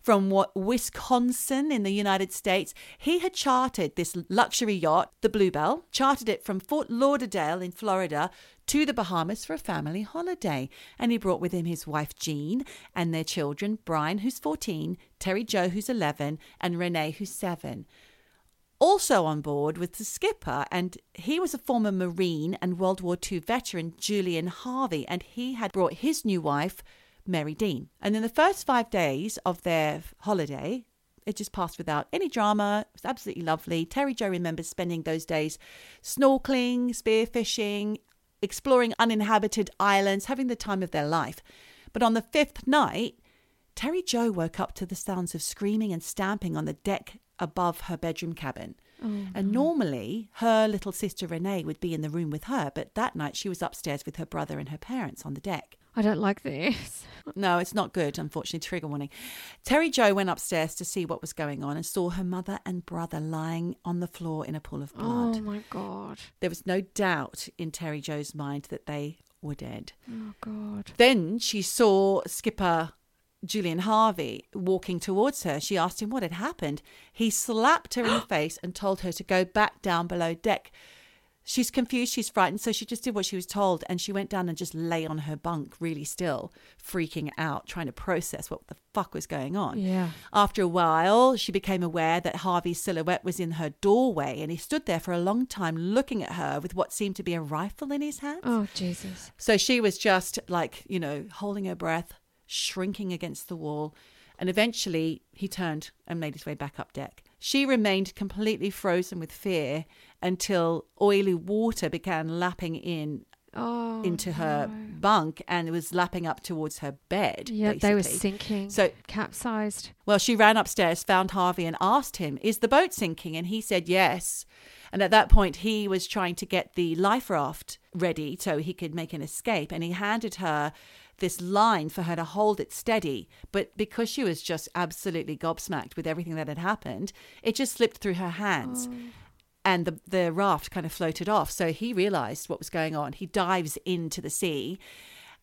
from Wisconsin in the United States. He had chartered this luxury yacht, the Bluebell, chartered it from Fort Lauderdale in Florida to the Bahamas for a family holiday. And he brought with him his wife Jean and their children, Brian, who's 14, Terry Jo, who's 11, and Renee, who's 7 also on board was the skipper, and he was a former Marine and World War II veteran, Julian Harvey, and he had brought his new wife, Mary Dean. And in the first five days of their holiday, it just passed without any drama. It was absolutely lovely. Terry Jo remembers spending those days snorkeling, spearfishing, exploring uninhabited islands, having the time of their life. But on the fifth night, Terry Jo woke up to the sounds of screaming and stamping on the deck above her bedroom cabin. Oh, and normally her little sister Renee would be in the room with her, but that night she was upstairs with her brother and her parents on the deck. I don't like this. No, it's not good, unfortunately. Trigger warning. Terry Jo went upstairs to see what was going on and saw her mother and brother lying on the floor in a pool of oh, blood. Oh my god. There was no doubt in Terry Jo's mind that they were dead. Oh god. Then she saw Skipper Julian Harvey walking towards her. She asked him what had happened. He slapped her in the face and told her to go back down below deck. She's confused, she's frightened, so she just did what she was told and she went down and just lay on her bunk really still, freaking out, trying to process what the fuck was going on. Yeah. After a while, she became aware that Harvey's silhouette was in her doorway and he stood there for a long time looking at her with what seemed to be a rifle in his hand. Oh Jesus. So she was just like, you know, holding her breath, shrinking against the wall, and eventually he turned and made his way back up deck. She remained completely frozen with fear until oily water began lapping in Oh. into her bunk and it was lapping up towards her bed. Yeah, they were sinking. So capsized. well, she ran upstairs, found Harvey, and asked him, Is the boat sinking? And he said yes. And at that point, he was trying to get the life raft ready so he could make an escape. And he handed her this line for her to hold it steady. But because she was just absolutely gobsmacked with everything that had happened, it just slipped through her hands. Oh. And the, the raft kind of floated off. So he realized what was going on. He dives into the sea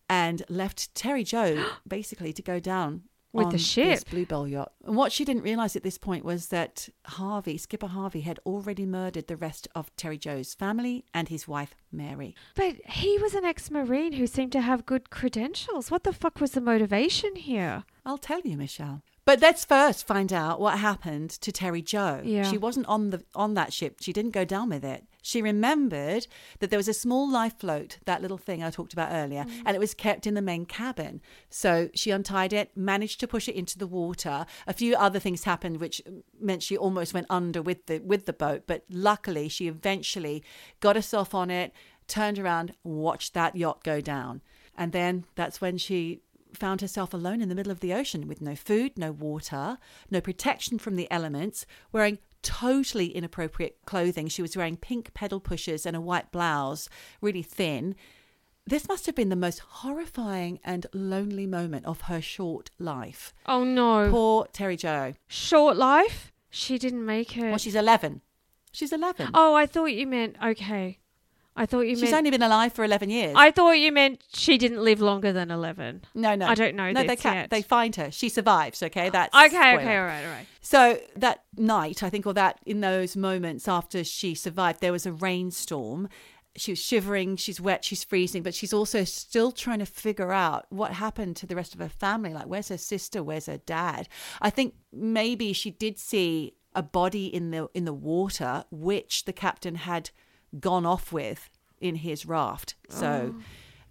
and left Terry Jo basically to go down With on the this. Bluebell yacht. And what she didn't realize at this point was that Harvey, Skipper Harvey, had already murdered the rest of Terry Jo's family and his wife Mary. But he was an ex-marine who seemed to have good credentials. What the fuck was the motivation here? I'll tell you, Michelle. But let's first find out what happened to Terry Jo. Yeah. She wasn't on the on that ship. She didn't go down with it. She remembered that there was a small life float, that little thing I talked about earlier, mm. and it was kept in the main cabin. So she untied it, managed to push it into the water. A few other things happened which meant she almost went under with the with the boat, but luckily she eventually got herself on it, turned around, watched that yacht go down. And then that's when she found herself alone in the middle of the ocean with no food, no water, no protection from the elements, wearing totally inappropriate clothing. She was wearing pink pedal pushers and a white blouse, really thin. This must have been the most horrifying and lonely moment of her short life. Oh no. Poor Terry Jo. Short life? She didn't make it. Well, she's 11. She's 11. oh, I thought you meant okay. I thought you she's meant only been alive for 11 years. I thought you meant she didn't live longer than 11. no, no. I don't know No, they this can't. yet. They find her. She survives, okay? That's uh, Okay, spoiler. okay, all right, all right. So that night, I think, or that in those moments after she survived, there was a rainstorm. She was shivering, she's wet, she's freezing, but she's also still trying to figure out what happened to the rest of her family. Like, where's her sister? Where's her dad? I think maybe she did see a body in the in the water, which the captain had gone off with in his raft. So. Oh.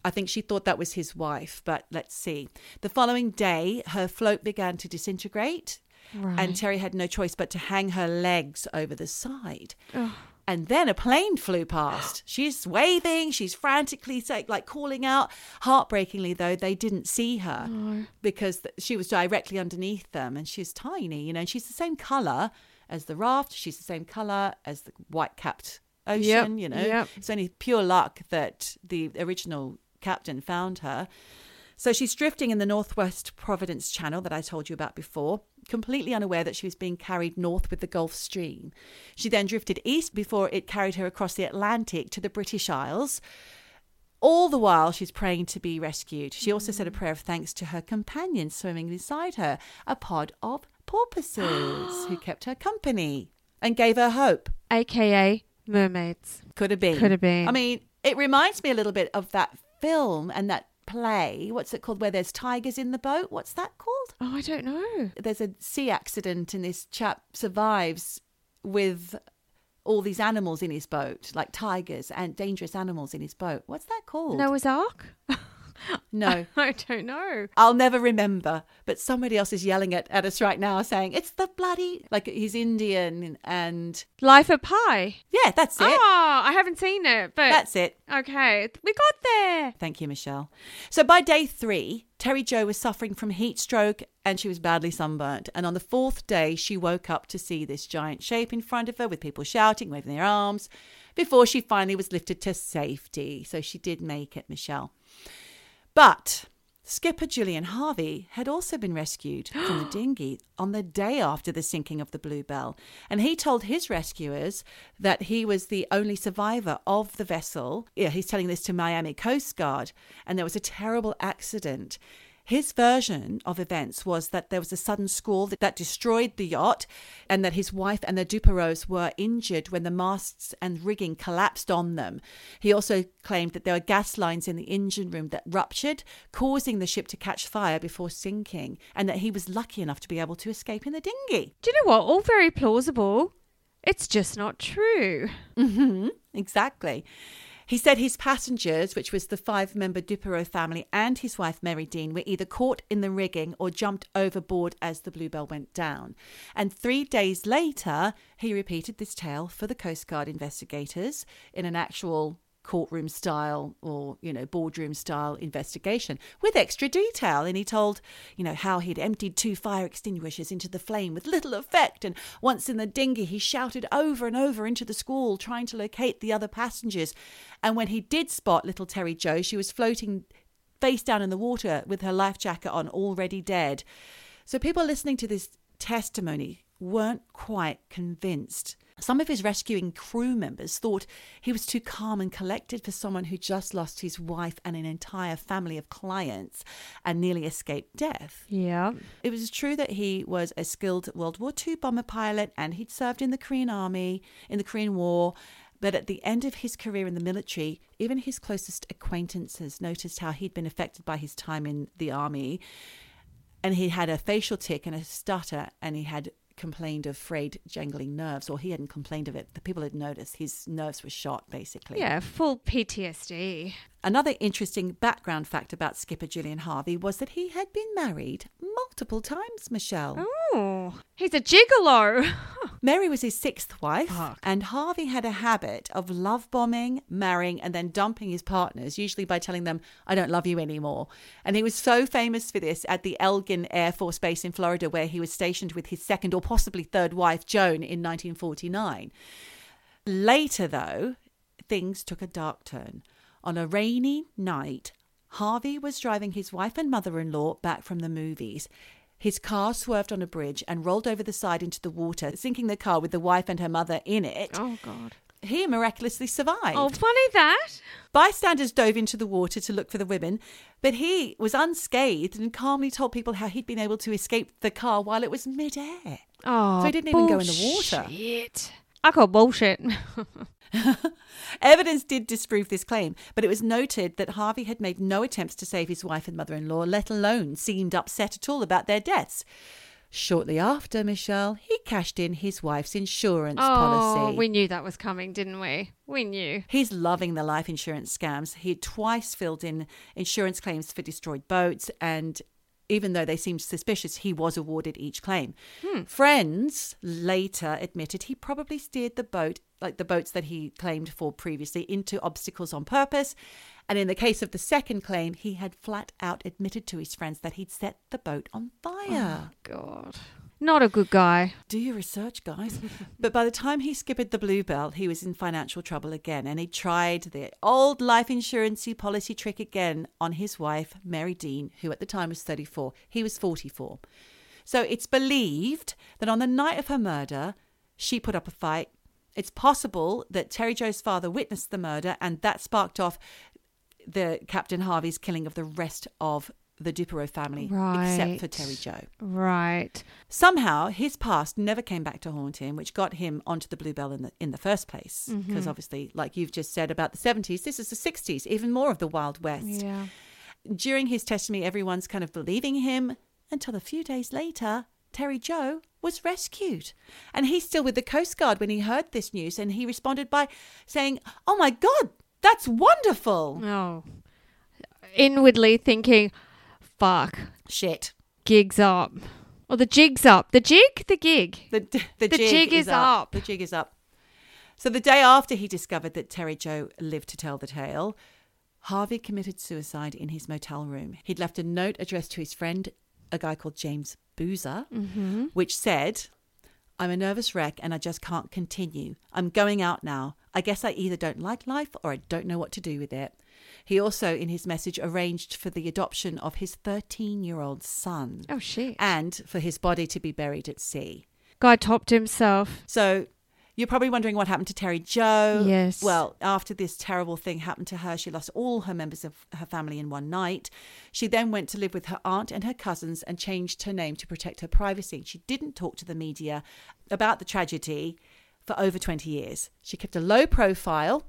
I think she thought that was his wife, but let's see. The following day, her float began to disintegrate, Right. and Terry had no choice but to hang her legs over the side. Ugh. And then a plane flew past. She's waving, she's frantically like calling out. Heartbreakingly, though, they didn't see her because she was directly underneath them and she's tiny, you know, and she's the same color as the raft. She's the same color as the white capped ocean, you know. yep. It's only pure luck that the original captain found her. So she's drifting in the Northwest Providence Channel that I told you about before, completely unaware that she was being carried north with the Gulf Stream. She then drifted east before it carried her across the Atlantic to the British Isles. All the while, she's praying to be rescued. She also said a mm. prayer of thanks to her companion swimming beside her, a pod of porpoises who kept her company and gave her hope. AKA mermaids. Could have been. Could have been. I mean, it reminds me a little bit of that film and that play. What's it called? Where there's tigers in the boat. What's that called? Oh, I don't know. There's a sea accident and this chap survives with all these animals in his boat, like tigers and dangerous animals in his boat. What's that called? Noah's Ark? No. I don't know. I'll never remember, but somebody else is yelling at, at us right now saying, it's the bloody, like he's Indian and Life of Pi. yeah, that's it. Oh, I haven't seen it, but That's it. okay, we got there. Thank you, Michelle. So by day three, Terry Jo was suffering from heat stroke and she was badly sunburnt. And on the fourth day, she woke up to see this giant shape in front of her with people shouting, waving their arms, before she finally was lifted to safety. So she did make it, Michelle. But skipper Julian Harvey had also been rescued from the dinghy on the day after the sinking of the Bluebell. And he told his rescuers that he was the only survivor of the vessel. Yeah, he's telling this to Miami Coast Guard. And there was a terrible accident. His version of events was that there was a sudden squall that, that destroyed the yacht and that his wife and the Duperraults were injured when the masts and rigging collapsed on them. He also claimed that there were gas lines in the engine room that ruptured, causing the ship to catch fire before sinking, and that he was lucky enough to be able to escape in the dinghy. Do you know what? All very plausible. It's just not true. Mm-hmm, exactly. He said his passengers, which was the five member Duperrault family and his wife Mary Dean, were either caught in the rigging or jumped overboard as the Bluebell went down. And three days later, he repeated this tale for the Coast Guard investigators in an actual courtroom style or you know boardroom style investigation with extra detail. And he told you know how he'd emptied two fire extinguishers into the flame with little effect. And once in the dinghy he shouted over and over into the squall trying to locate the other passengers. And when he did spot little Terry Jo she was floating face down in the water with her life jacket on already dead. So people listening to this testimony weren't quite convinced some of his rescuing crew members thought he was too calm and collected for someone who just lost his wife and an entire family of clients and nearly escaped death. Yeah. It was true that he was a skilled World War II bomber pilot and he'd served in the Korean Army, in the Korean War. But at the end of his career in the military, even his closest acquaintances noticed how he'd been affected by his time in the army. And he had a facial tic and a stutter, and he had complained of frayed, jangling nerves, or he hadn't complained of it. The people had noticed his nerves were shot, basically. Yeah, full PTSD. Another interesting background fact about skipper Julian Harvey was that he had been married multiple times, Michelle. Oh, he's a gigolo. Mary was his sixth wife, Fuck. and Harvey had a habit of love bombing, marrying, and then dumping his partners, usually by telling them, I don't love you anymore. And he was so famous for this at the Elgin Air Force Base in Florida, where he was stationed with his second or possibly third wife, Joan, in 1949. Later, though, things took a dark turn. On a rainy night, Harvey was driving his wife and mother in law back from the movies. His car swerved on a bridge and rolled over the side into the water, sinking the car with the wife and her mother in it. Oh, God. He miraculously survived. Oh, funny that. Bystanders dove into the water to look for the women, but he was unscathed and calmly told people how he'd been able to escape the car while it was midair. Oh, So he didn't even go in the water. Bullshit. I call bullshit. Evidence did disprove this claim, but it was noted that Harvey had made no attempts to save his wife and mother in law, let alone seemed upset at all about their deaths. Shortly after, Michelle, he cashed in his wife's insurance policy. oh, policy. we knew that was coming, didn't we? We knew. He's loving the life insurance scams. He twice filled in insurance claims for destroyed boats, and even though they seemed suspicious, he was awarded each claim. Hmm. Friends later admitted he probably steered the boat, like the boats that he claimed for previously, into obstacles on purpose. And in the case of the second claim, he had flat out admitted to his friends that he'd set the boat on fire. Oh, God. Not a good guy. Do your research, guys. but by the time he skippered the Bluebell, he was in financial trouble again, and he tried the old life insurance policy trick again on his wife, Mary Dean, who at the time was 34. He was 44. So it's believed that on the night of her murder, she put up a fight. It's possible that Terry Jo's father witnessed the murder, and that sparked off the Captain Harvey's killing of the rest of the Duperrault family, except for Terry Jo. Right. Somehow, his past never came back to haunt him, which got him onto the Bluebell in the in the first place. Mm-hmm. Because obviously, like you've just said about the seventies, this is the sixties, even more of the Wild West. Yeah. During his testimony, everyone's kind of believing him until a few days later, Terry Jo was rescued. And he's still with the Coast Guard when he heard this news, and he responded by saying, Oh my God, that's wonderful. Oh. Inwardly thinking, fuck, Shit. gig's up. Or the jig's up. The jig? The gig. The, the, The jig is up. The jig is up. So the day after he discovered that Terry Jo lived to tell the tale, Harvey committed suicide in his motel room. He'd left a note addressed to his friend, a guy called James Boozer, Mm-hmm. which said, I'm a nervous wreck and I just can't continue. I'm going out now. I guess I either don't like life or I don't know what to do with it. He also, in his message, arranged for the adoption of his 13 year old son Oh, shit. and for his body to be buried at sea. Guy topped himself. So you're probably wondering what happened to Terry Jo. Yes. Well, after this terrible thing happened to her, she lost all her members of her family in one night. She then went to live with her aunt and her cousins and changed her name to protect her privacy. She didn't talk to the media about the tragedy for over 20 years. She kept a low profile,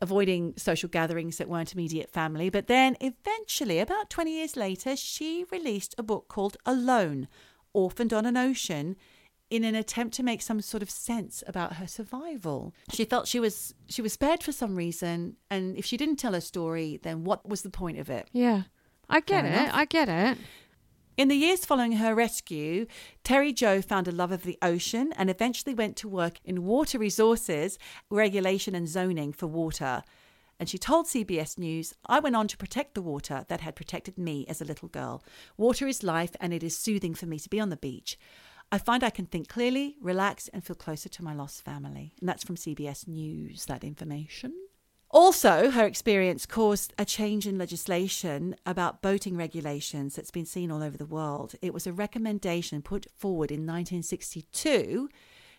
avoiding social gatherings that weren't immediate family. But then eventually, about 20 years later, she released a book called Alone Orphaned on an Ocean in an attempt to make some sort of sense about her survival. She felt she was she was spared for some reason and if she didn't tell her story then what was the point of it? Yeah. I get Fair it. enough. I get it. In the years following her rescue, Terry Jo found a love of the ocean and eventually went to work in water resources, regulation and zoning for water. And she told CBS News, I went on to protect the water that had protected me as a little girl. Water is life and it is soothing for me to be on the beach. I find I can think clearly, relax, and feel closer to my lost family. And that's from CBS News, that information. Also, her experience caused a change in legislation about boating regulations that's been seen all over the world. It was a recommendation put forward in 1962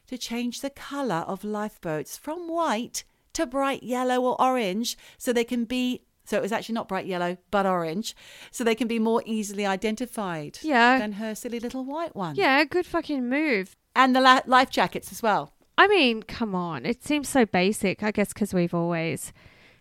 to change the colour of lifeboats from white to bright yellow or orange so they can be. So it was actually not bright yellow, but orange, so they can be more easily identified Yeah. than her silly little white one. Yeah, good fucking move. And the la- life jackets as well. I mean, come on. It seems so basic, I guess, because we've always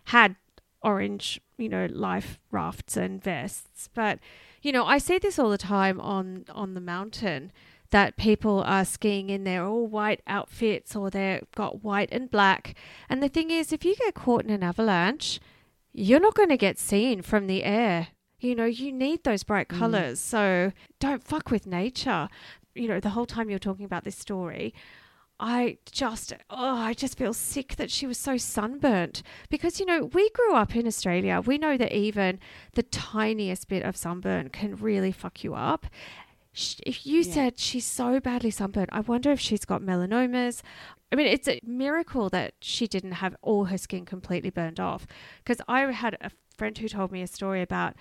had orange, you know, life rafts and vests. But, you know, I see this all the time on, on the mountain that people are skiing in their all white outfits or they've got white and black. And the thing is, if you get caught in an avalanche, you're not going to get seen from the air. You know, you need those bright mm. colors. So don't fuck with nature. You know, the whole time you're talking about this story, I just, oh, I just feel sick that she was so sunburnt because, you know, we grew up in Australia. We know that even the tiniest bit of sunburn can really fuck you up. If you Yeah. said she's so badly sunburned, I wonder if she's got melanomas. I mean, it's a miracle that she didn't have all her skin completely burned off. Because I had a friend who told me a story about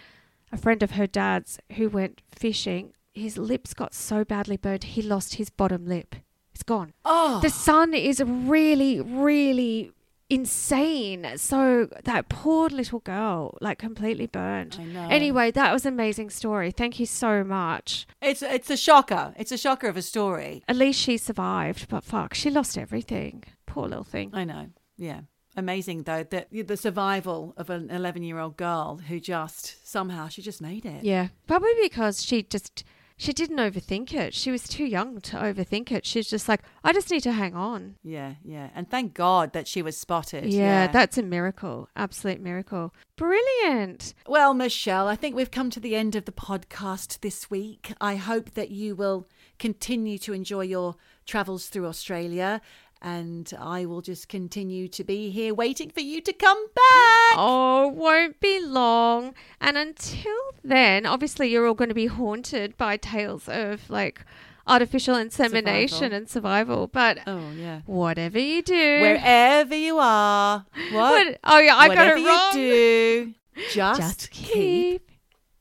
a friend of her dad's who went fishing. His lips got so badly burned, he lost his bottom lip. It's gone. Oh, The sun is really, really insane. So that poor little girl, like completely burned. I know. Anyway, that was an amazing story. Thank you so much. it's it's a shocker. It's a shocker of a story. At least she survived, but fuck, she lost everything. Poor little thing. I know. Yeah. Amazing though that the survival of an 11 year old girl who just somehow she just made it. Yeah, probably because she just she didn't overthink it. She was too young to overthink it. She's just like, I just need to hang on. Yeah, yeah. And thank God that she was spotted. Yeah, that's a miracle. Absolute miracle. Brilliant. Well, Michelle, I think we've come to the end of the podcast this week. I hope that you will continue to enjoy your travels through Australia. And I will just continue to be here waiting for you to come back. Oh, won't be long. And until then, obviously, you're all going to be haunted by tales of like artificial insemination Survival. and survival. But Oh, yeah. whatever you do, Wherever you are. What? What- Oh yeah, I got it wrong. you do, just, Just keep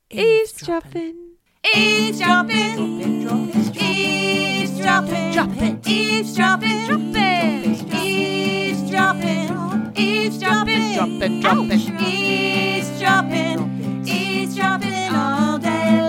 keep eavesdropping eavesdropping, eavesdropping, eavesdropping, eavesdropping, dropping, eavesdropping, eavesdropping, dropping, dropping, eavesdropping, eavesdropping all day long.